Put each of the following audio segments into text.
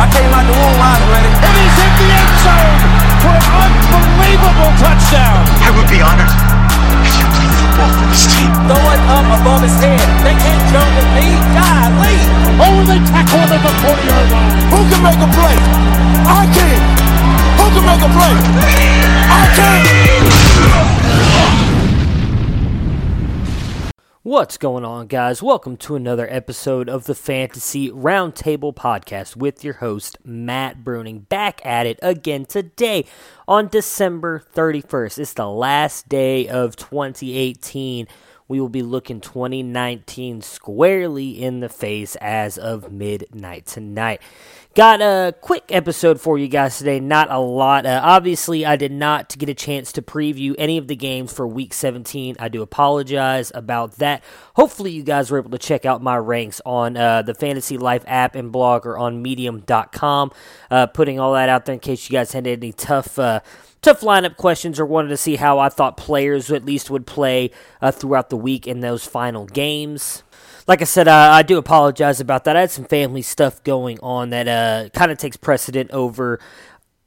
I came out the womb, I ready. And he's hit the end zone for an unbelievable What's going on, guys? Welcome to another episode of the Fantasy Roundtable Podcast with your host, Matt Bruning. Back at it again today on December 31st. It's the last day of 2018. We will be looking 2019 squarely in the face as of midnight tonight. Got a quick episode for you guys today. Not a lot. Uh, obviously, I did not get a chance to preview any of the games for Week 17. I do apologize about that. Hopefully, you guys were able to check out my ranks on uh, the Fantasy Life app and blog or on Medium.com. Uh, putting all that out there in case you guys had any tough. Uh, tough lineup questions or wanted to see how I thought players at least would play uh, throughout the week in those final games. Like I said, uh, I do apologize about that. I had some family stuff going on that uh, kind of takes precedent over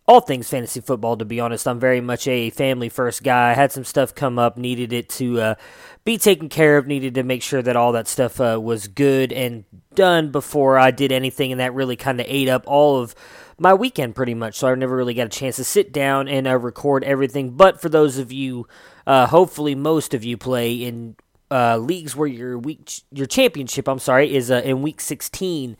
all things fantasy football, to be honest. I'm very much a family first guy. I had some stuff come up, needed it to uh, be taken care of, needed to make sure that all that stuff uh, was good and done before I did anything, and that really kind of ate up all of my weekend pretty much. So I never really got a chance to sit down and uh, record everything. But for those of you, uh, hopefully most of you play in uh, leagues where your week, your championship, I'm sorry, is uh, in week 16.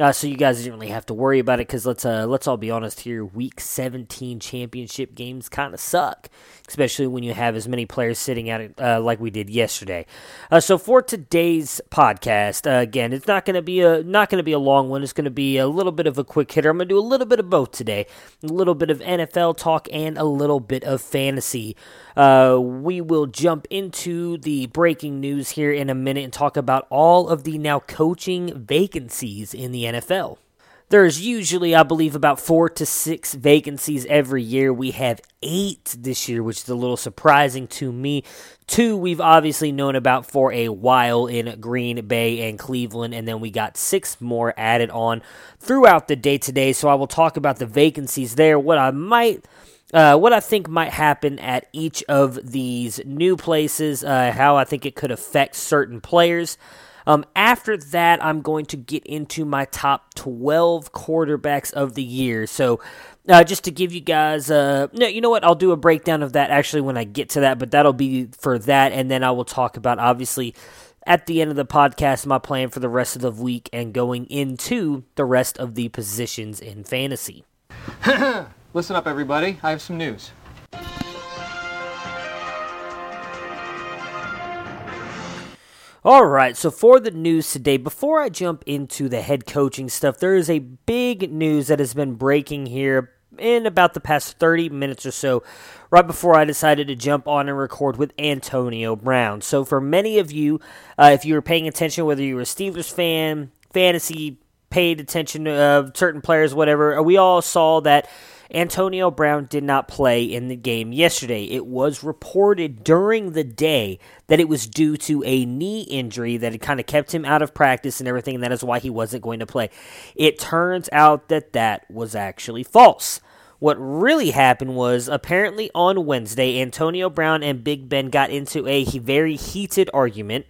Uh, so you guys didn't really have to worry about it because let's uh, let's all be honest here. Week 17 championship games kind of suck, especially when you have as many players sitting out uh, like we did yesterday. Uh, so for today's podcast, uh, again, it's not going to be a not going to be a long one. It's going to be a little bit of a quick hitter. I'm going to do a little bit of both today, a little bit of NFL talk and a little bit of fantasy. Uh, we will jump into the breaking news here in a minute and talk about all of the now coaching vacancies in the NFL. There's usually, I believe, about four to six vacancies every year. We have eight this year, which is a little surprising to me. Two we've obviously known about for a while in Green Bay and Cleveland, and then we got six more added on throughout the day today. So I will talk about the vacancies there, what I might uh, what I think might happen at each of these new places, uh, how I think it could affect certain players. Um, after that, I'm going to get into my top 12 quarterbacks of the year. So, uh, just to give you guys, uh, you know what? I'll do a breakdown of that actually when I get to that, but that'll be for that, and then I will talk about obviously at the end of the podcast my plan for the rest of the week and going into the rest of the positions in fantasy. Listen up, everybody. I have some news. All right, so for the news today, before I jump into the head coaching stuff, there is a big news that has been breaking here in about the past 30 minutes or so, right before I decided to jump on and record with Antonio Brown. So, for many of you, uh, if you were paying attention, whether you were a Steelers fan, fantasy, paid attention to uh, certain players, whatever, we all saw that Antonio Brown did not play in the game yesterday. It was reported during the day that it was due to a knee injury that had kind of kept him out of practice and everything, and that is why he wasn't going to play. It turns out that that was actually false. What really happened was apparently on Wednesday, Antonio Brown and Big Ben got into a very heated argument.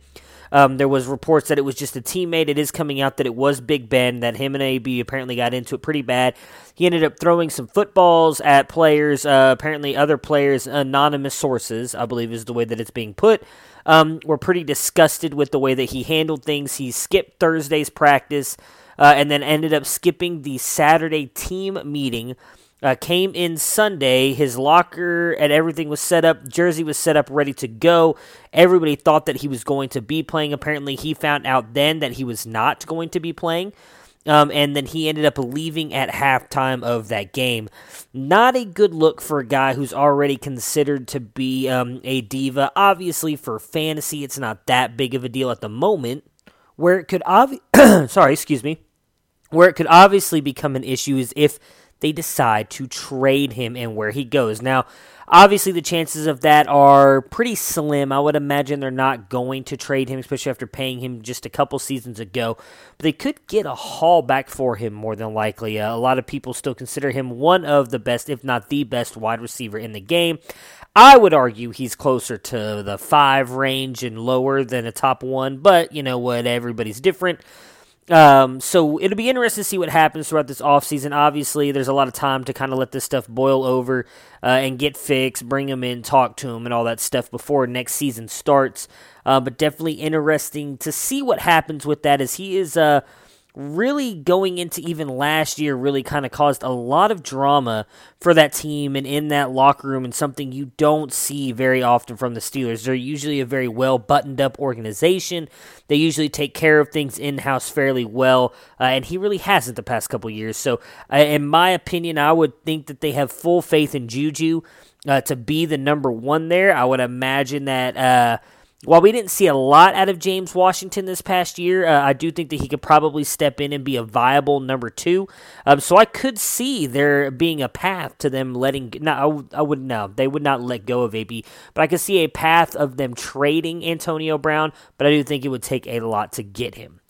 Um, there was reports that it was just a teammate. It is coming out that it was Big Ben, that him and AB apparently got into it pretty bad. He ended up throwing some footballs at players, uh, apparently other players, anonymous sources, I believe is the way that it's being put, um, were pretty disgusted with the way that he handled things. He skipped Thursday's practice uh, and then ended up skipping the Saturday team meeting uh, came in Sunday. His locker and everything was set up. Jersey was set up, ready to go. Everybody thought that he was going to be playing. Apparently, he found out then that he was not going to be playing. Um, and then he ended up leaving at halftime of that game. Not a good look for a guy who's already considered to be um, a diva. Obviously, for fantasy, it's not that big of a deal at the moment. Where it could obvi- sorry, excuse me, where it could obviously become an issue is if they decide to trade him and where he goes. Now, obviously, the chances of that are pretty slim. I would imagine they're not going to trade him, especially after paying him just a couple seasons ago. But they could get a haul back for him more than likely. Uh, a lot of people still consider him one of the best, if not the best, wide receiver in the game. I would argue he's closer to the five range and lower than a top one, but you know what? Everybody's different. Um, so it'll be interesting to see what happens throughout this offseason. Obviously, there's a lot of time to kind of let this stuff boil over uh, and get fixed, bring them in, talk to them, and all that stuff before next season starts. Uh, but definitely interesting to see what happens with that as he is. Uh, really going into even last year really kind of caused a lot of drama for that team and in that locker room and something you don't see very often from the Steelers. They're usually a very well buttoned up organization. They usually take care of things in house fairly well, uh, and he really hasn't the past couple years. So, uh, in my opinion, I would think that they have full faith in Juju uh, to be the number one there. I would imagine that uh, while we didn't see a lot out of James Washington this past year, uh, I do think that he could probably step in and be a viable number two. Um, so I could see there being a path to them letting. No, I, I would no, they would not let go of AB, but I could see a path of them trading Antonio Brown. But I do think it would take a lot to get him.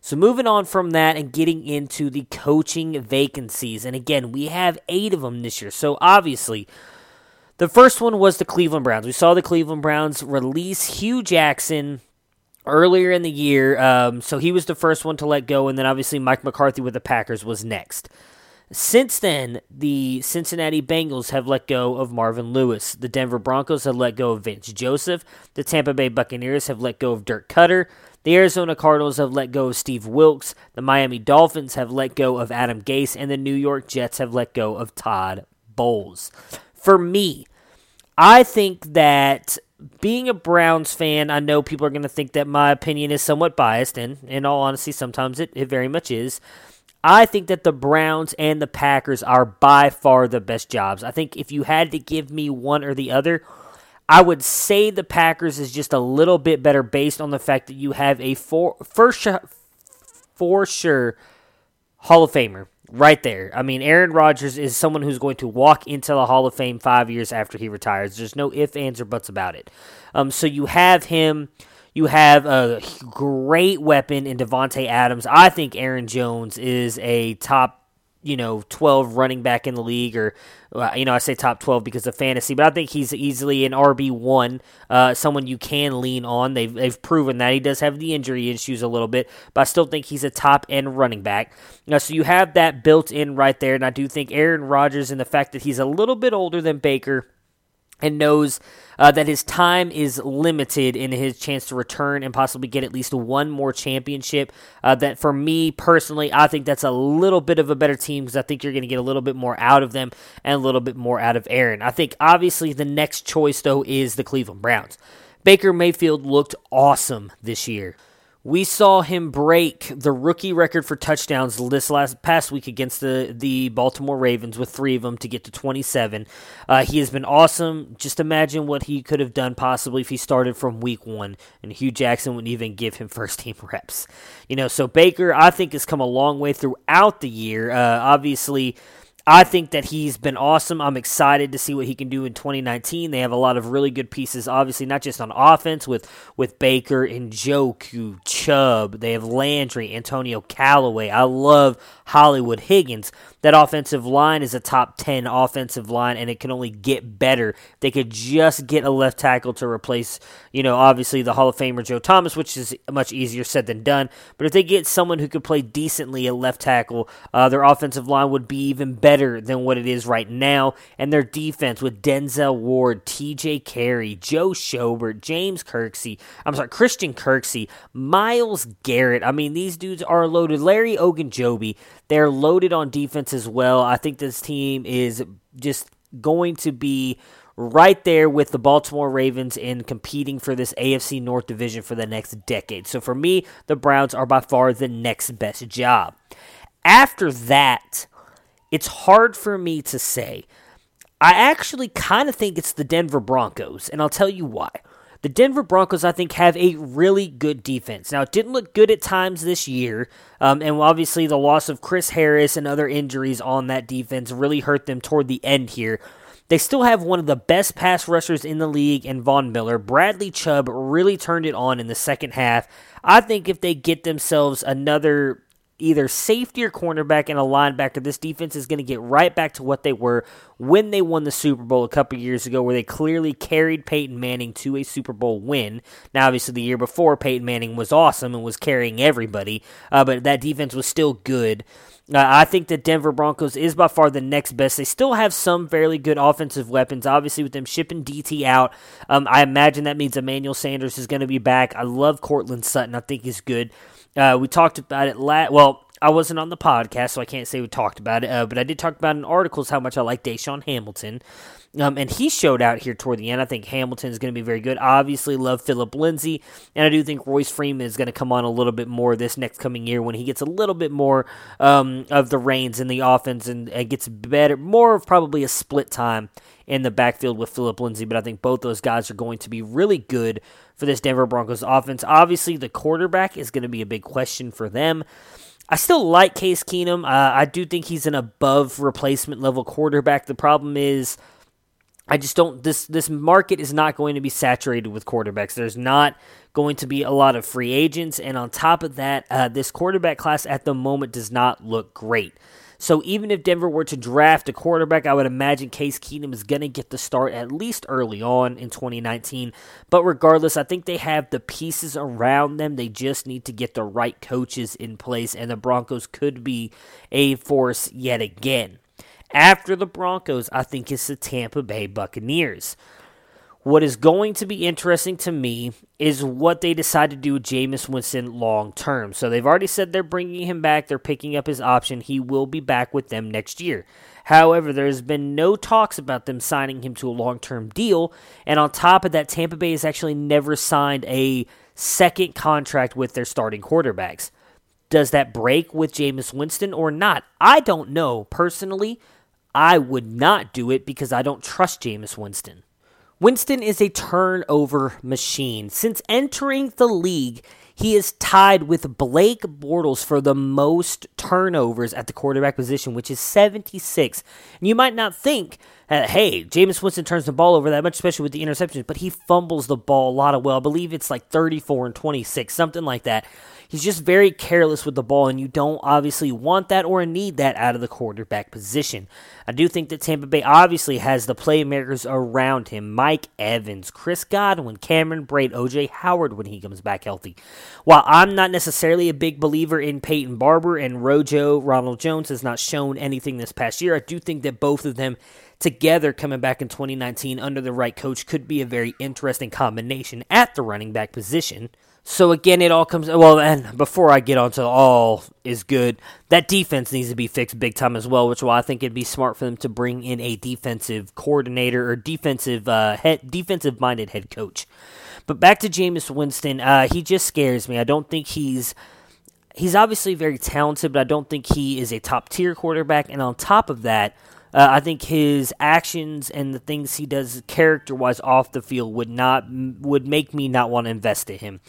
So moving on from that and getting into the coaching vacancies, and again we have eight of them this year. So obviously. The first one was the Cleveland Browns. We saw the Cleveland Browns release Hue Jackson earlier in the year, um, so he was the first one to let go, and then obviously Mike McCarthy with the Packers was next. Since then, the Cincinnati Bengals have let go of Marvin Lewis. The Denver Broncos have let go of Vance Joseph. The Tampa Bay Buccaneers have let go of Dirk Koetter. The Arizona Cardinals have let go of Steve Wilks. The Miami Dolphins have let go of Adam Gase. And the New York Jets have let go of Todd Bowles. For me, I think that being a Browns fan, I know people are going to think that my opinion is somewhat biased, and in all honesty, sometimes it, it very much is. I think that the Browns and the Packers are by far the best jobs. I think if you had to give me one or the other, I would say the Packers is just a little bit better based on the fact that you have a for, first for sure Hall of Famer right there. I mean, Aaron Rodgers is someone who's going to walk into the Hall of Fame five years after he retires. There's no ifs, ands, or buts about it. Um, so you have him. You have a great weapon in Davante Adams. I think Aaron Jones is a top you know, 12 running back in the league, or, uh, you know, I say top 12 because of fantasy, but I think he's easily an RB1, uh, someone you can lean on. They've, they've proven that. He does have the injury issues a little bit, but I still think he's a top end running back. Now, so you have that built in right there, and I do think Aaron Rodgers, and the fact that he's a little bit older than Baker, and knows uh, that his time is limited in his chance to return and possibly get at least one more championship. Uh, that for me personally, I think that's a little bit of a better team because I think you're going to get a little bit more out of them and a little bit more out of Aaron. I think obviously the next choice though is the Cleveland Browns. Baker Mayfield looked awesome this year. We saw him break the rookie record for touchdowns this last past week against the, the Baltimore Ravens with three of them to get to 27. Uh, he has been awesome. Just imagine what he could have done possibly if he started from week one, and Hue Jackson wouldn't even give him first team reps. You know, so Baker, I think, has come a long way throughout the year. Uh, obviously, I think that he's been awesome. I'm excited to see what he can do in 2019. They have a lot of really good pieces, obviously not just on offense with with Baker and Njoku, Chubb. They have Landry, Antonio Callaway. I love Hollywood Higgins. that offensive line is a top 10 offensive line and it can only get better. They could just get a left tackle to replace, you know, obviously the Hall of Famer Joe Thomas, which is much easier said than done. But if they get someone who could play decently at left tackle, uh, their offensive line would be even better than what it is right now. And their defense with Denzel Ward, TJ Carrie, Joe Schobert, James Kirksey, I'm sorry, Christian Kirksey, Myles Garrett. I mean, these dudes are loaded. Larry Ogunjobi, they're loaded on defense as well. I think this team is just going to be right there with the Baltimore Ravens in competing for this AFC North division for the next decade. So for me, the Browns are by far the next best job. After that, it's hard for me to say. I actually kind of think it's the Denver Broncos, and I'll tell you why. The Denver Broncos, I think, have a really good defense. Now, it didn't look good at times this year, um, and obviously the loss of Chris Harris and other injuries on that defense really hurt them toward the end here. They still have one of the best pass rushers in the league in Von Miller. Bradley Chubb really turned it on in the second half. I think if they get themselves another either safety or cornerback and a linebacker, this defense is going to get right back to what they were when they won the Super Bowl a couple years ago, where they clearly carried Peyton Manning to a Super Bowl win. Now, obviously, the year before, Peyton Manning was awesome and was carrying everybody, uh, but that defense was still good. Uh, I think the Denver Broncos is by far the next best. They still have some fairly good offensive weapons. Obviously, with them shipping DT out, um, I imagine that means Emmanuel Sanders is going to be back. I love Courtland Sutton. I think he's good. Uh, we talked about it last. Well, I wasn't on the podcast, so I can't say we talked about it. Uh, but I did talk about in articles how much I like DaeSean Hamilton. Um, and he showed out here toward the end. I think Hamilton is going to be very good. Obviously, love Philip Lindsay, and I do think Royce Freeman is going to come on a little bit more this next coming year when he gets a little bit more um, of the reins in the offense and, and gets better, more of probably a split time in the backfield with Philip Lindsay. But I think both those guys are going to be really good for this Denver Broncos offense. Obviously, the quarterback is going to be a big question for them. I still like Case Keenum. Uh, I do think he's an above replacement level quarterback. The problem is, I just don't. This this market is not going to be saturated with quarterbacks. There's not going to be a lot of free agents, and on top of that, uh, this quarterback class at the moment does not look great. So even if Denver were to draft a quarterback, I would imagine Case Keenum is going to get the start at least early on in 2019. But regardless, I think they have the pieces around them. They just need to get the right coaches in place, and the Broncos could be a force yet again. After the Broncos, I think it's the Tampa Bay Buccaneers. What is going to be interesting to me is what they decide to do with Jameis Winston long term. So they've already said they're bringing him back. They're picking up his option. He will be back with them next year. However, there's been no talks about them signing him to a long term deal. And on top of that, Tampa Bay has actually never signed a second contract with their starting quarterbacks. Does that break with Jameis Winston or not? I don't know. Personally, I would not do it because I don't trust Jameis Winston. Winston is a turnover machine. Since entering the league, he is tied with Blake Bortles for the most turnovers at the quarterback position, which is 76. And you might not think, uh, hey, Jameis Winston turns the ball over that much, especially with the interceptions, but he fumbles the ball a lot of well. I believe it's like 34 and 26, something like that. He's just very careless with the ball, and you don't obviously want that or need that out of the quarterback position. I do think that Tampa Bay obviously has the playmakers around him Mike Evans, Chris Godwin, Cameron Brate, OJ Howard when he comes back healthy. While I'm not necessarily a big believer in Peyton Barber and Rojo, Ronald Jones has not shown anything this past year, I do think that both of them together coming back in 2019 under the right coach could be a very interesting combination at the running back position. So again, it all comes well. And before I get onto all is good, that defense needs to be fixed big time as well. Which why I think it'd be smart for them to bring in a defensive coordinator or defensive uh, head, defensive minded head coach. But back to Jameis Winston, uh, he just scares me. I don't think he's he's obviously very talented, but I don't think he is a top tier quarterback. And on top of that, uh, I think his actions and the things he does character wise off the field would not would make me not want to invest in him.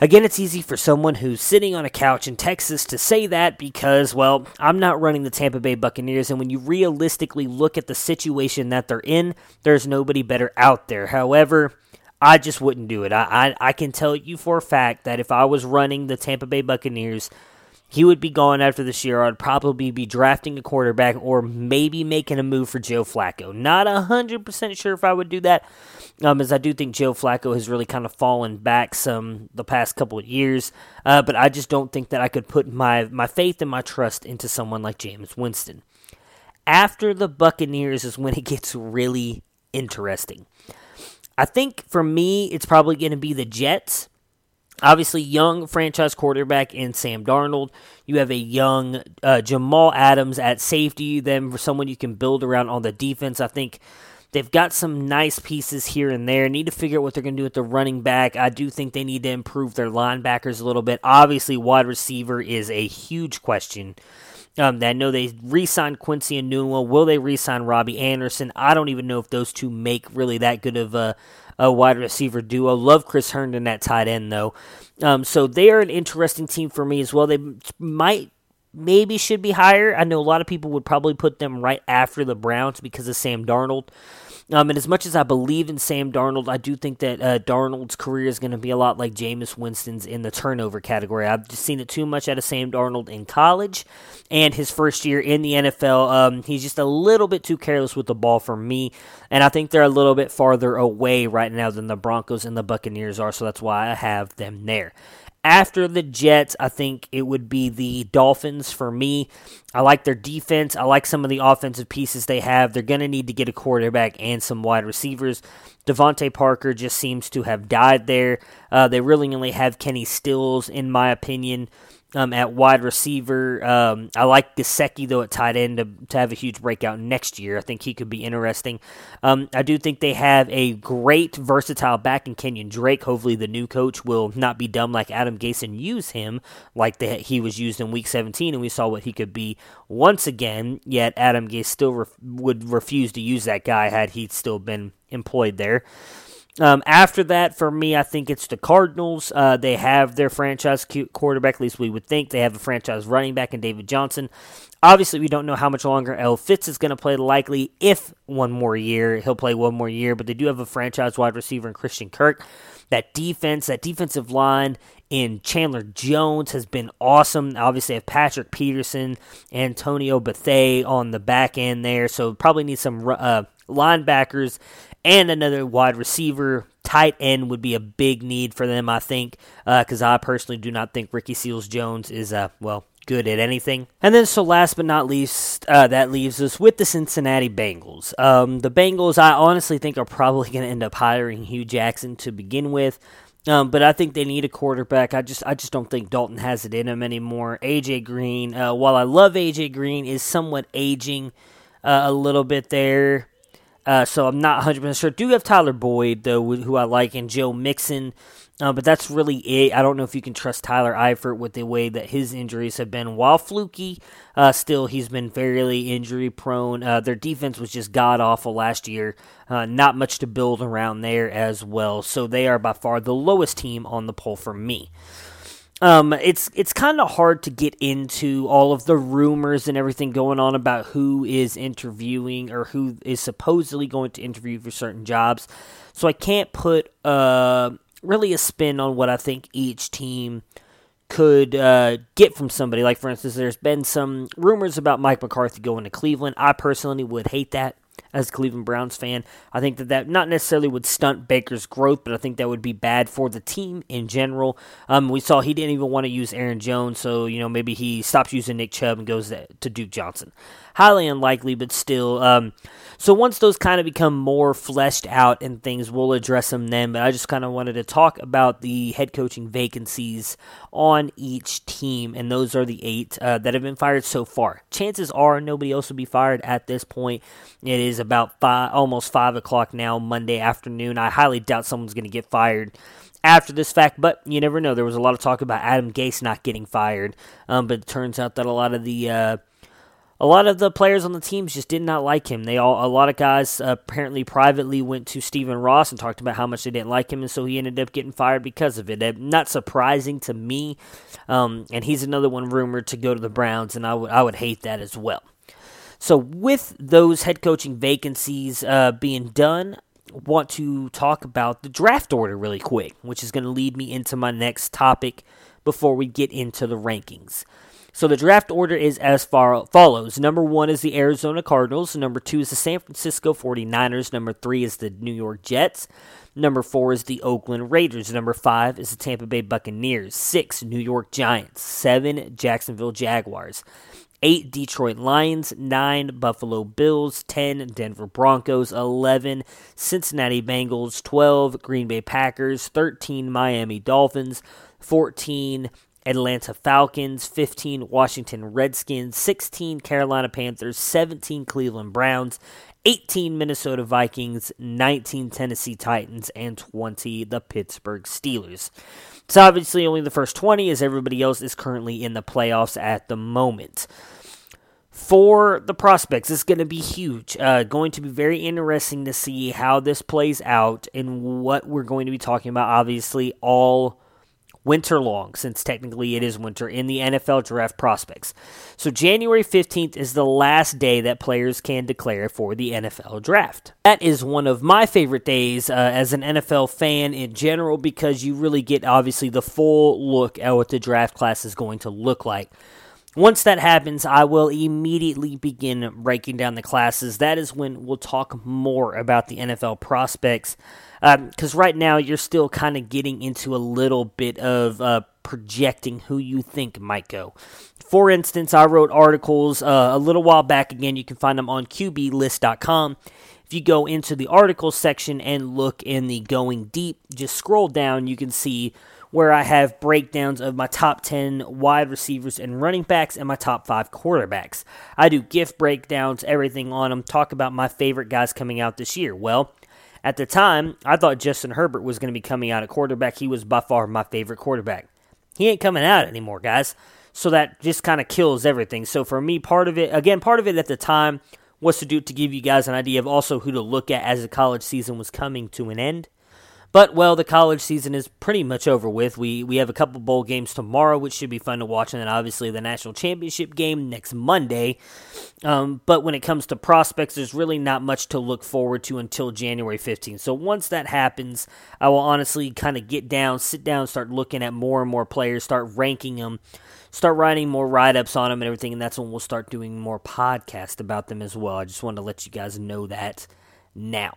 Again, it's easy for someone who's sitting on a couch in Texas to say that because, well, I'm not running the Tampa Bay Buccaneers, and when you realistically look at the situation that they're in, there's nobody better out there. However, I just wouldn't do it. I, I, I can tell you for a fact that if I was running the Tampa Bay Buccaneers, he would be gone after this year. I'd probably be drafting a quarterback or maybe making a move for Joe Flacco. Not 100% sure if I would do that, um, as I do think Joe Flacco has really kind of fallen back some the past couple of years. Uh, but I just don't think that I could put my, my faith and my trust into someone like Jameis Winston. After the Buccaneers is when it gets really interesting. I think for me, it's probably going to be the Jets Obviously, young franchise quarterback in Sam Darnold. You have a young uh, Jamal Adams at safety. Then for someone you can build around on the defense, I think they've got some nice pieces here and there. Need to figure out what they're going to do with the running back. I do think they need to improve their linebackers a little bit. Obviously, wide receiver is a huge question. Um, I know they re-signed Quincy and Enunwa. Will they re-sign Robbie Anderson? I don't even know if those two make really that good of a a wide receiver duo. Love Chris Herndon at tight end, though. Um, so they are an interesting team for me as well. They might, maybe should be higher. I know a lot of people would probably put them right after the Browns because of Sam Darnold. Um, and as much as I believe in Sam Darnold, I do think that uh, Darnold's career is going to be a lot like Jameis Winston's in the turnover category. I've just seen it too much out of Sam Darnold in college and his first year in the NFL. Um, he's just a little bit too careless with the ball for me, and I think they're a little bit farther away right now than the Broncos and the Buccaneers are, so that's why I have them there. After the Jets, I think it would be the Dolphins for me. I like their defense. I like some of the offensive pieces they have. They're going to need to get a quarterback and some wide receivers. DeVante Parker just seems to have died there. Uh, they really only have Kenny Stills, in my opinion um, at wide receiver. Um, I like Gesicki, though, at tight end to, to have a huge breakout next year. I think he could be interesting. Um, I do think they have a great, versatile back in Kenyan Drake. Hopefully, the new coach will not be dumb like Adam Gase and use him like the, he was used in Week 17, and we saw what he could be once again. Yet, Adam Gase still would refuse to use that guy had he still been employed there. Um, after that, for me, I think it's the Cardinals. Uh, they have their franchise quarterback, at least we would think. They have a franchise running back in David Johnson. Obviously, we don't know how much longer L. Fitz is going to play. Likely, if one more year, he'll play one more year. But they do have a franchise wide receiver in Christian Kirk. That defense, that defensive line in Chandler Jones has been awesome. Obviously, have Patrick Peterson, Antonio Bethea on the back end there. So probably need some uh, linebackers and another wide receiver. Tight end would be a big need for them, I think, because uh, I personally do not think Ricky Seals Jones is, uh, well, good at anything. And then, so last but not least, uh, that leaves us with the Cincinnati Bengals. Um, the Bengals, I honestly think, are probably going to end up hiring Hue Jackson to begin with. Um, but I think they need a quarterback. I just, I just don't think Dalton has it in him anymore. AJ Green, uh, while I love AJ Green, is somewhat aging uh, a little bit there. Uh, so I'm not 100% sure. Do you have Tyler Boyd, though, who I like, and Joe Mixon. Uh, but that's really it. I don't know if you can trust Tyler Eifert with the way that his injuries have been. While fluky, uh, still he's been fairly injury prone. Uh, their defense was just god awful last year. Uh, not much to build around there as well. So they are by far the lowest team on the poll for me. Um, it's it's kind of hard to get into all of the rumors and everything going on about who is interviewing or who is supposedly going to interview for certain jobs. So I can't put uh, really a spin on what I think each team could uh, get from somebody. Like for instance, there's been some rumors about Mike McCarthy going to Cleveland. I personally would hate that as a Cleveland Browns fan. I think that that not necessarily would stunt Baker's growth, but I think that would be bad for the team in general. Um, we saw he didn't even want to use Aaron Jones, so you know maybe he stops using Nick Chubb and goes to Duke Johnson highly unlikely, but still. Um, so once those kind of become more fleshed out and things, we'll address them then. But I just kind of wanted to talk about the head coaching vacancies on each team, and those are the eight uh, that have been fired so far. Chances are nobody else will be fired at this point. It is about five, almost five o'clock now, Monday afternoon. I highly doubt someone's going to get fired after this fact, but you never know. There was a lot of talk about Adam Gase not getting fired, um, but it turns out that a lot of the uh, a lot of the players on the teams just did not like him. They all, a lot of guys uh, apparently privately went to Stephen Ross and talked about how much they didn't like him, and so he ended up getting fired because of it. Uh, not surprising to me, um, and he's another one rumored to go to the Browns, and I would I would hate that as well. So with those head coaching vacancies uh, being done, want to talk about the draft order really quick, which is going to lead me into my next topic before we get into the rankings. So the draft order is as far follows. Number one is the Arizona Cardinals. Number two is the San Francisco 49ers. Number three is the New York Jets. Number four is the Oakland Raiders. Number five is the Tampa Bay Buccaneers. Six, New York Giants. Seven, Jacksonville Jaguars. Eight, Detroit Lions. Nine, Buffalo Bills. Ten, Denver Broncos. Eleven, Cincinnati Bengals. Twelve, Green Bay Packers. Thirteen, Miami Dolphins. Fourteen, Atlanta Falcons, 15 Washington Redskins, 16 Carolina Panthers, 17 Cleveland Browns, 18 Minnesota Vikings, 19 Tennessee Titans, and 20 the Pittsburgh Steelers. It's obviously only the first 20 as everybody else is currently in the playoffs at the moment. For the prospects, it's going to be huge. Uh, going to be very interesting to see how this plays out and what we're going to be talking about, obviously, all winter long, since technically it is winter, in the NFL draft prospects. So January 15th is the last day that players can declare for the NFL draft. That is one of my favorite days uh, as an NFL fan in general because you really get obviously the full look at what the draft class is going to look like. Once that happens, I will immediately begin breaking down the classes. That is when we'll talk more about the NFL prospects. Because um, right now, you're still kind of getting into a little bit of uh, projecting who you think might go. For instance, I wrote articles uh, a little while back. Again, you can find them on QBList.com. If you go into the articles section and look in the going deep, just scroll down, you can see where I have breakdowns of my top 10 wide receivers and running backs and my top 5 quarterbacks. I do gift breakdowns, everything on them, talk about my favorite guys coming out this year. Well, at the time, I thought Justin Herbert was going to be coming out at quarterback. He was by far my favorite quarterback. He ain't coming out anymore, guys. So that just kind of kills everything. So for me, part of it, again, part of it at the time was to do to give you guys an idea of also who to look at as the college season was coming to an end. But well, the college season is pretty much over with. We we have a couple bowl games tomorrow, which should be fun to watch, and then obviously the national championship game next Monday. Um, but when it comes to prospects, there's really not much to look forward to until January 15th. So once that happens, I will honestly kind of get down, sit down, start looking at more and more players, start ranking them, start writing more write ups on them and everything, and that's when we'll start doing more podcasts about them as well. I just wanted to let you guys know that now.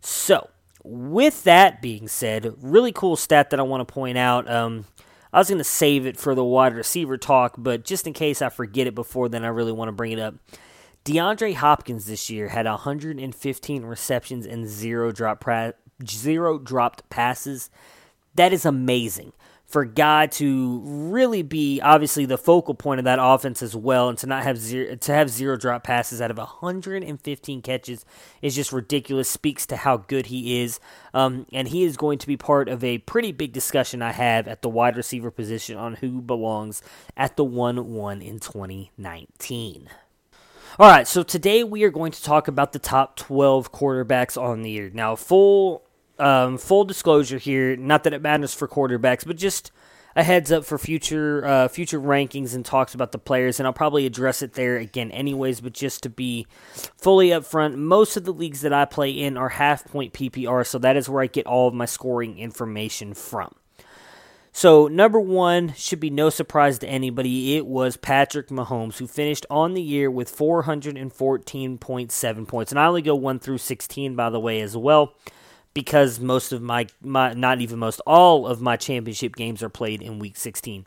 So with that being said, really cool stat that I want to point out. Um, I was going to save it for the wide receiver talk, but just in case I forget it before then, I really want to bring it up. DeAndre Hopkins this year had 115 receptions and zero drop pra- zero dropped passes. That is amazing for God to really be obviously the focal point of that offense as well, and to not have zero to have zero drop passes out of 115 catches is just ridiculous. Speaks to how good he is, um, and he is going to be part of a pretty big discussion I have at the wide receiver position on who belongs at the one one in 2019. All right, so today we are going to talk about the top 12 quarterbacks on the year. Now, full um, full disclosure here, not that it matters for quarterbacks, but just a heads up for future uh, future rankings and talks about the players, and I'll probably address it there again, anyways. But just to be fully upfront, most of the leagues that I play in are half point PPR, so that is where I get all of my scoring information from. So, number one should be no surprise to anybody. It was Patrick Mahomes, who finished on the year with 414.7 points. And I only go 1 through 16, by the way, as well because most of my, my not even most all of my championship games are played in week 16.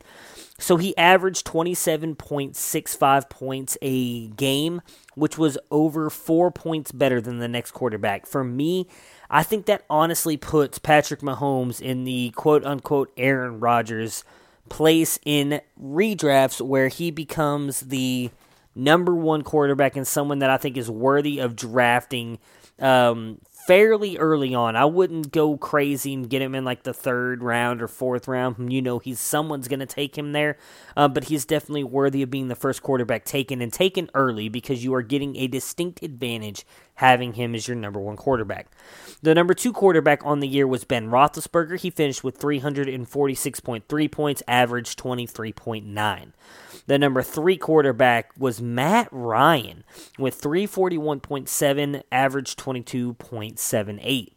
So he averaged 27.65 points a game, which was over 4 points better than the next quarterback. For me, I think that honestly puts Patrick Mahomes in the quote unquote Aaron Rodgers place in redrafts where he becomes the number one quarterback and someone that I think is worthy of drafting um, fairly early on. I wouldn't go crazy and get him in like the third round or fourth round. You know, he's someone's going to take him there, uh, but he's definitely worthy of being the first quarterback taken and taken early because you are getting a distinct advantage having him as your number one quarterback. The number two quarterback on the year was Ben Roethlisberger. He finished with 346.3 points, average 23.9. The number three quarterback was Matt Ryan with 341.7, average 22.78.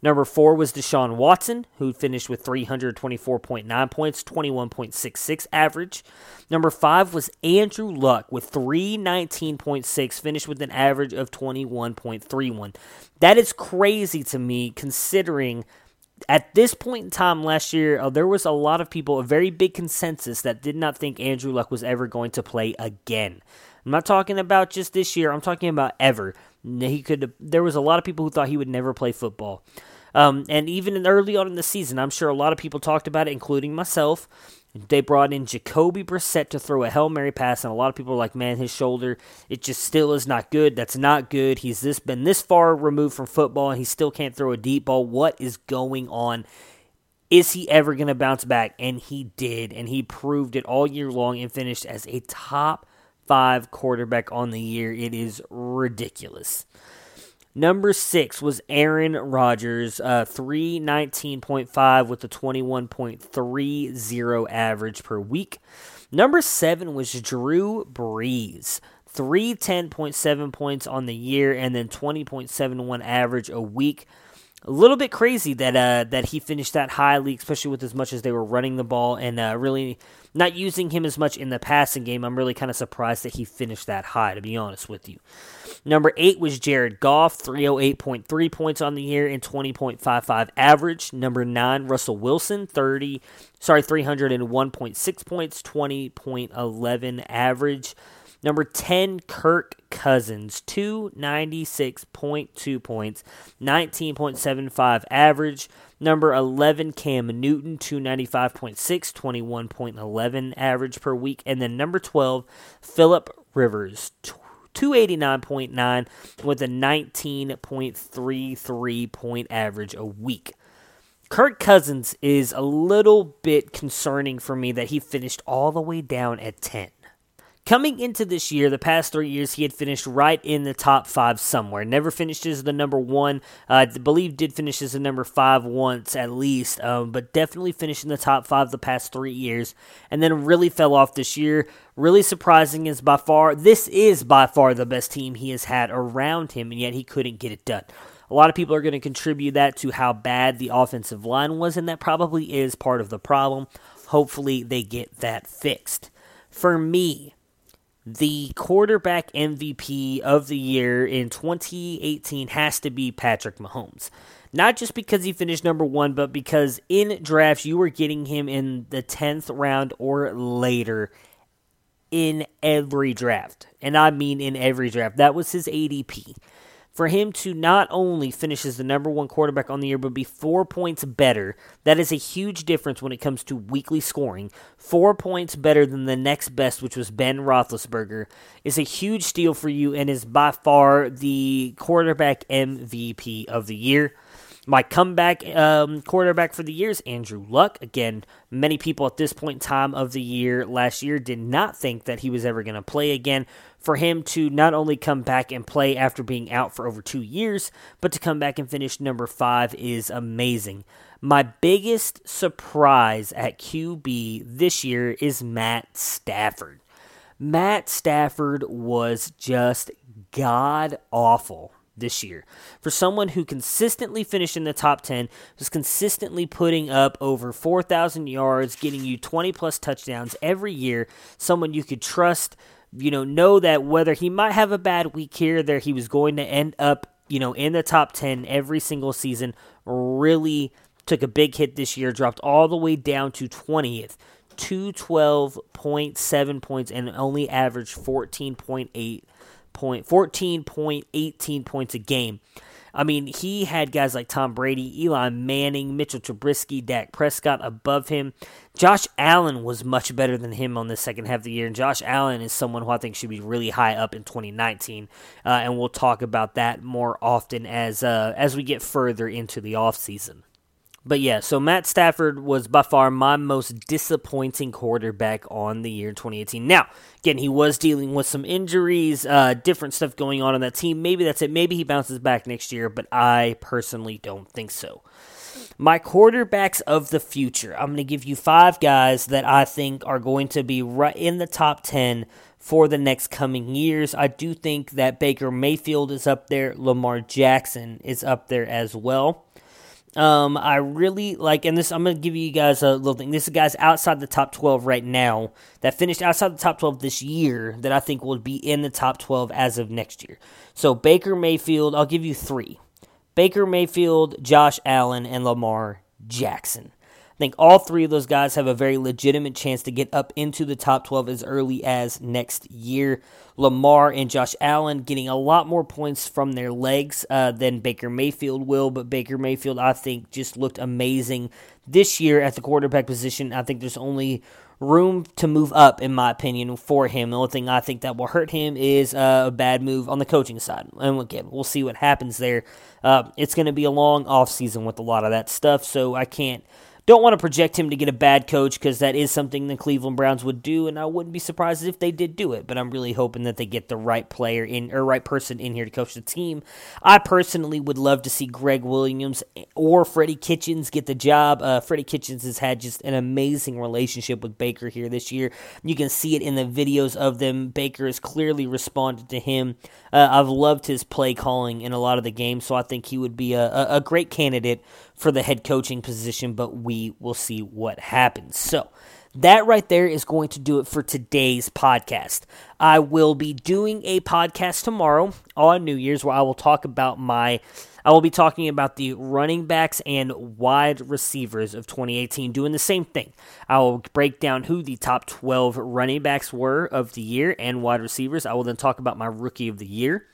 Number four was Deshaun Watson, who finished with 324.9 points, 21.66 average. Number five was Andrew Luck with 319.6, finished with an average of 21.31. That is crazy to me considering at this point in time last year, uh, there was a lot of people, a very big consensus that did not think Andrew Luck was ever going to play again. I'm not talking about just this year. I'm talking about ever. He could. There was a lot of people who thought he would never play football. Um, and even in early on in the season, I'm sure a lot of people talked about it, including myself. They brought in Jacoby Brissett to throw a Hail Mary pass, and a lot of people are like, man, his shoulder, it just still is not good. That's not good. He's this been this far removed from football, and he still can't throw a deep ball. What is going on? Is he ever going to bounce back? And he did, and he proved it all year long and finished as a top five quarterback on the year. It is ridiculous. Number six was Aaron Rodgers, uh, 319.5 with a 21.30 average per week. Number seven was Drew Brees, 310.7 points on the year and then 20.71 average a week. A little bit crazy that uh, that he finished that highly, especially with as much as they were running the ball and uh, really not using him as much in the passing game. I'm really kind of surprised that he finished that high, to be honest with you. Number eight was Jared Goff, 308.3 points on the year and 20.55 average. Number nine, Russell Wilson, 30, sorry, 301.6 points, 20.11 average. Number 10, Kirk Cousins, 296.2 points, 19.75 average. Number 11, Cam Newton, 295.6, 21.11 average per week. And then number 12, Philip Rivers, 289.9 with a 19.33 point average a week. Kirk Cousins is a little bit concerning for me that he finished all the way down at 10. Coming into this year, the past three years, he had finished right in the top five somewhere. Never finished as the number one. Uh, I believe did finish as the number five once at least, um, but definitely finished in the top five the past three years, and then really fell off this year. Really surprising is by far this is by far the best team he has had around him, and yet he couldn't get it done. A lot of people are going to contribute that to how bad the offensive line was, and that probably is part of the problem. Hopefully, they get that fixed. For me, the quarterback MVP of the year in 2018 has to be Patrick Mahomes. Not just because he finished number one, but because in drafts you were getting him in the 10th round or later in every draft. And I mean in every draft. That was his ADP for him to not only finish as the number one quarterback on the year, but be four points better. That is a huge difference when it comes to weekly scoring. Four points better than the next best, which was Ben Roethlisberger, is a huge steal for you and is by far the quarterback MVP of the year. My comeback um, quarterback for the year is Andrew Luck. Again, many people at this point in time of the year last year did not think that he was ever going to play again. For him to not only come back and play after being out for over two years, but to come back and finish number five is amazing. My biggest surprise at QB this year is Matt Stafford. Matt Stafford was just god awful this year. For someone who consistently finished in the top 10, was consistently putting up over 4,000 yards, getting you 20 plus touchdowns every year, someone you could trust, you know, know that whether he might have a bad week here there, he was going to end up, you know, in the top 10 every single season, really took a big hit this year, dropped all the way down to 20th. 212.7 points and only averaged 14.8 point, 14.18 points a game. I mean, he had guys like Tom Brady, Eli Manning, Mitchell Trubisky, Dak Prescott above him. Josh Allen was much better than him on the second half of the year, and Josh Allen is someone who I think should be really high up in 2019, uh, and we'll talk about that more often as uh, as we get further into the offseason. But yeah, so Matt Stafford was by far my most disappointing quarterback on the year 2018. Now, again, he was dealing with some injuries, uh, different stuff going on on that team. Maybe that's it. Maybe he bounces back next year, but I personally don't think so. My quarterbacks of the future. I'm going to give you five guys that I think are going to be right in the top 10 for the next coming years. I do think that Baker Mayfield is up there, Lamar Jackson is up there as well. Um, I really like, and this I'm gonna give you guys a little thing. This is guys outside the top 12 right now that finished outside the top 12 this year that I think will be in the top 12 as of next year. So Baker Mayfield, I'll give you three: Baker Mayfield, Josh Allen, and Lamar Jackson. I think all three of those guys have a very legitimate chance to get up into the top 12 as early as next year. Lamar and Josh Allen getting a lot more points from their legs uh, than Baker Mayfield will, but Baker Mayfield, I think, just looked amazing this year at the quarterback position. I think there's only room to move up, in my opinion, for him. The only thing I think that will hurt him is uh, a bad move on the coaching side. And again, we'll see what happens there. Uh, it's going to be a long offseason with a lot of that stuff, so I can't don't want to project him to get a bad coach because that is something the Cleveland Browns would do, and I wouldn't be surprised if they did do it. But I'm really hoping that they get the right player in or right person in here to coach the team. I personally would love to see Gregg Williams or Freddie Kitchens get the job. Uh, Freddie Kitchens has had just an amazing relationship with Baker here this year. You can see it in the videos of them. Baker has clearly responded to him. Uh, I've loved his play calling in a lot of the games, so I think he would be a, a, a great candidate for the head coaching position, but we will see what happens. So, that right there is going to do it for today's podcast. I will be doing a podcast tomorrow on New Year's where I will talk about my I will be talking about the running backs and wide receivers of 2018 doing the same thing. I will break down who the top 12 running backs were of the year and wide receivers. I will then talk about my rookie of the year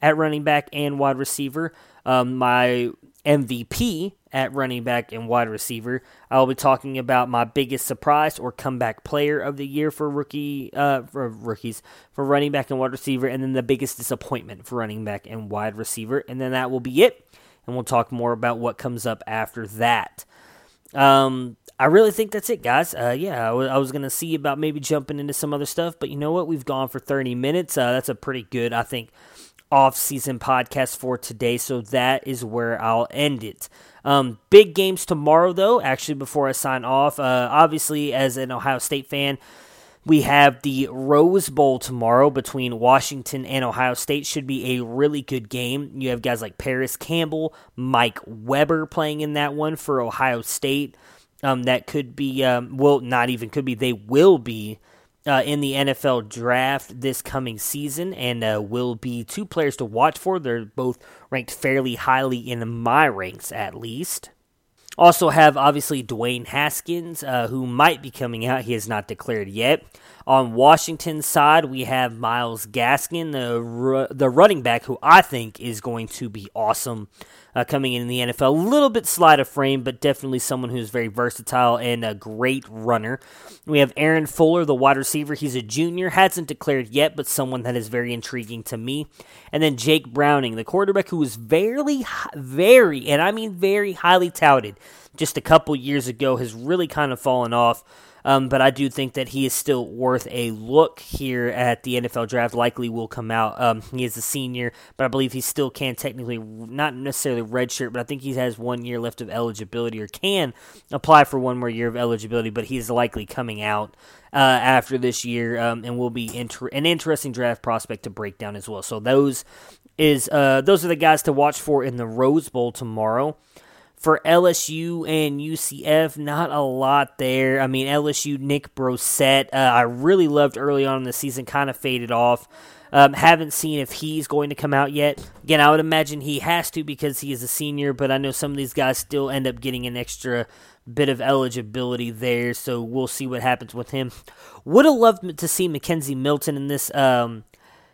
at running back and wide receiver, um, my MVP at running back and wide receiver. I'll be talking about my biggest surprise or comeback player of the year for rookie uh, for rookies for running back and wide receiver, and then the biggest disappointment for running back and wide receiver, and then that will be it. And we'll talk more about what comes up after that. Um, I really think that's it, guys. Uh, yeah, I, w- I was gonna see about maybe jumping into some other stuff, but you know what? We've gone for thirty minutes. Uh, that's a pretty good, I think, off-season podcast for today. So that is where I'll end it. Um, big games tomorrow, though. Actually, before I sign off, uh, obviously, as an Ohio State fan, we have the Rose Bowl tomorrow between Washington and Ohio State. Should be a really good game. You have guys like Parris Campbell, Mike Weber playing in that one for Ohio State. Um, that could be, um, well, not even could be, they will be uh, in the NFL draft this coming season and uh, will be two players to watch for. They're both ranked fairly highly in my ranks, at least. Also, have obviously Dwayne Haskins, uh, who might be coming out. He has not declared yet. On Washington's side, we have Myles Gaskin, the the running back, who I think is going to be awesome uh, coming in the NFL. A little bit slight of frame, but definitely someone who's very versatile and a great runner. We have Aaron Fuller, the wide receiver. He's a junior, hasn't declared yet, but someone that is very intriguing to me. And then Jake Browning, the quarterback who was very, very, and I mean very highly touted just a couple years ago, has really kind of fallen off. Um, but I do think that he is still worth a look here at the NFL draft. Likely will come out. Um, he is a senior, but I believe he still can technically, not necessarily redshirt, but I think he has one year left of eligibility or can apply for one more year of eligibility. But he is likely coming out uh, after this year um, and will be inter- an interesting draft prospect to break down as well. So those is uh, those are the guys to watch for in the Rose Bowl tomorrow for LSU and UCF, not a lot there. I mean, LSU, Nick Brossette, uh, I really loved early on in the season, kind of faded off. Um, haven't seen if he's going to come out yet. Again, I would imagine he has to because he is a senior, but I know some of these guys still end up getting an extra bit of eligibility there, so we'll see what happens with him. Would have loved to see McKenzie Milton in this. Um,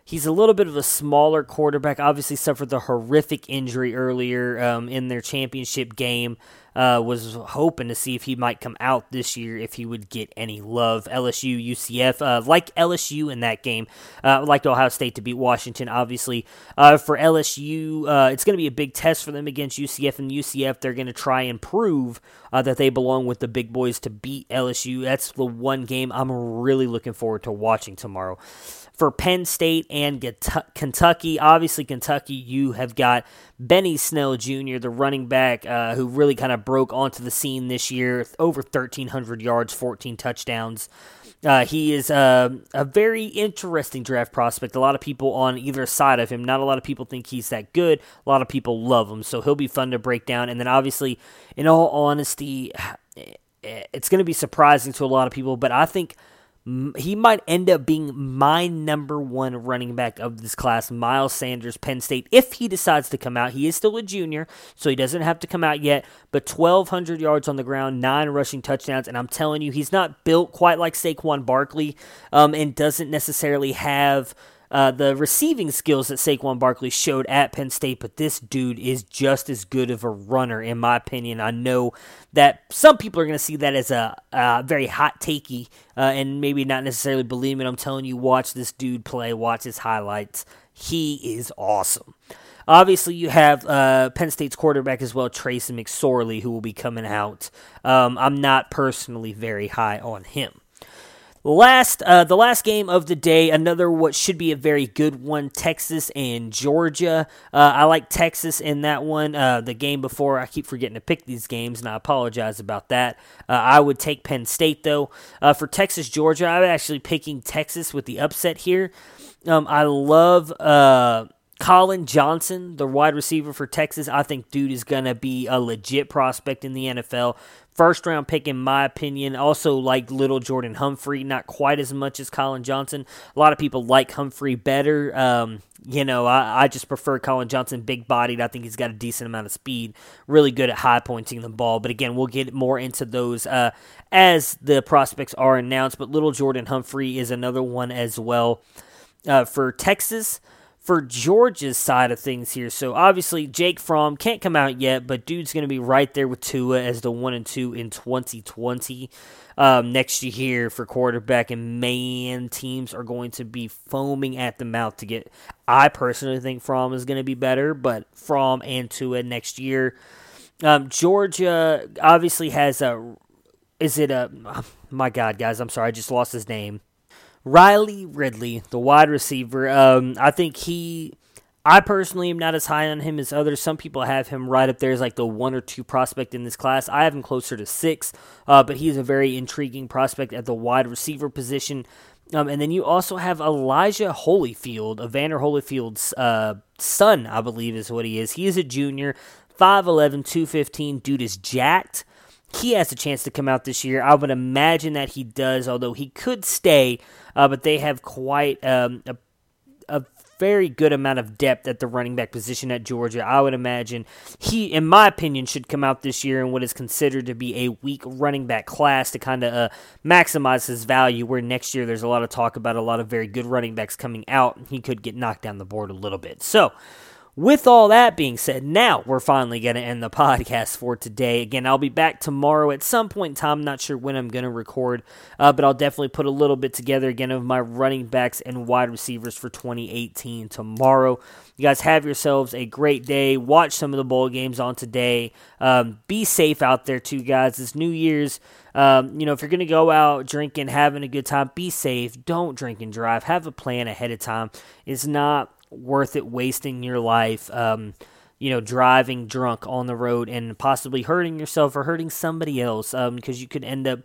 He's a little bit of a smaller quarterback. Obviously, suffered the horrific injury earlier um, in their championship game. Uh, was hoping to see if he might come out this year, if he would get any love. LSU, UCF, uh, like LSU in that game, uh, like Ohio State to beat Washington, obviously. Uh, for LSU, uh, it's going to be a big test for them against UCF, and UCF, they're going to try and prove uh, that they belong with the big boys to beat LSU. That's the one game I'm really looking forward to watching tomorrow for Penn State and Kentucky. Obviously, Kentucky, you have got Benny Snell Jr., the running back uh, who really kind of broke onto the scene this year, over 1,300 yards, 14 touchdowns. Uh, he is uh, a very interesting draft prospect. A lot of people on either side of him. Not a lot of people think he's that good. A lot of people love him. So he'll be fun to break down. And then, obviously, in all honesty, it's going to be surprising to a lot of people, but I think he might end up being my number one running back of this class, Miles Sanders, Penn State, if he decides to come out. He is still a junior, so he doesn't have to come out yet, but 1,200 yards on the ground, nine rushing touchdowns, and I'm telling you, he's not built quite like Saquon Barkley um, and doesn't necessarily have uh, the receiving skills that Saquon Barkley showed at Penn State, but this dude is just as good of a runner, in my opinion. I know that some people are going to see that as a, a very hot takey uh, and maybe not necessarily believe it. I'm telling you, watch this dude play, watch his highlights. He is awesome. Obviously, you have uh, Penn State's quarterback as well, Trace McSorley, who will be coming out. Um, I'm not personally very high on him. Last, uh, the last game of the day, another what should be a very good one, Texas and Georgia. Uh, I like Texas in that one. Uh, the game before, I keep forgetting to pick these games, and I apologize about that. Uh, I would take Penn State though. Uh, for Texas, Georgia, I'm actually picking Texas with the upset here. Um, I love uh, Collin Johnson, the wide receiver for Texas, I think dude is going to be a legit prospect in the NFL. First round pick, in my opinion. Also, like little Jordan Humphrey, not quite as much as Collin Johnson. A lot of people like Humphrey better. Um, you know, I, I just prefer Collin Johnson, big bodied. I think he's got a decent amount of speed, really good at high pointing the ball. But again, we'll get more into those uh, as the prospects are announced. But little Jordan Humphrey is another one as well uh, for Texas for Georgia's side of things here. So obviously Jake Fromm can't come out yet, but dude's going to be right there with Tua as the one and two in 2020 um, next year for quarterback. And man, teams are going to be foaming at the mouth to get. I personally think Fromm is going to be better, but Fromm and Tua next year. Um, Georgia obviously has a. Is it a? My God, guys, I'm sorry, I just lost his name. Riley Ridley, the wide receiver. Um, I think he. I personally am not as high on him as others. Some people have him right up there as like the one or two prospect in this class. I have him closer to six, uh, but he's a very intriguing prospect at the wide receiver position. Um, and then you also have Elijah Holyfield, Evander Holyfield's uh, son, I believe is what he is. He is a junior, 5'11, 215. Dude is jacked he has a chance to come out this year. I would imagine that he does, although he could stay. Uh, but they have quite um, a, a very good amount of depth at the running back position at Georgia. I would imagine he, in my opinion, should come out this year in what is considered to be a weak running back class to kind of uh, maximize his value. Where next year there's a lot of talk about a lot of very good running backs coming out, he could get knocked down the board a little bit. So with all that being said, now we're finally going to end the podcast for today. Again, I'll be back tomorrow at some point in time. I'm not sure when I'm going to record, uh, but I'll definitely put a little bit together again of my running backs and wide receivers for 2018 tomorrow. You guys have yourselves a great day. Watch some of the bowl games on today. Um, be safe out there, too, guys. It's New Year's. Um, you know, if you're going to go out drinking, having a good time, be safe. Don't drink and drive. Have a plan ahead of time. It's not worth it wasting your life, um, you know, driving drunk on the road and possibly hurting yourself or hurting somebody else because um, you could end up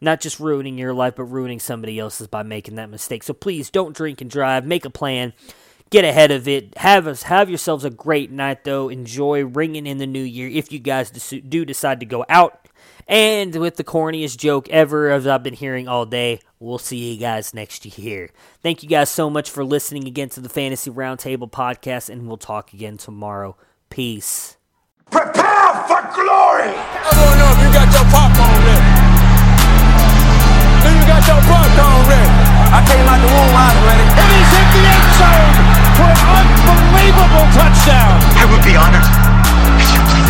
not just ruining your life, but ruining somebody else's by making that mistake. So please don't drink and drive. Make a plan. Get ahead of it. Have us have yourselves a great night, though. Enjoy ringing in the new year if you guys do decide to go out. And with the corniest joke ever, as I've been hearing all day, we'll see you guys next year. Thank you guys so much for listening again to the Fantasy Roundtable podcast, and we'll talk again tomorrow. Peace. Prepare for glory! I don't know if you got your popcorn ready. If you got your popcorn ready. I came out the womb, I was ready. And he's hit the end zone for an unbelievable touchdown. I would be honored if you played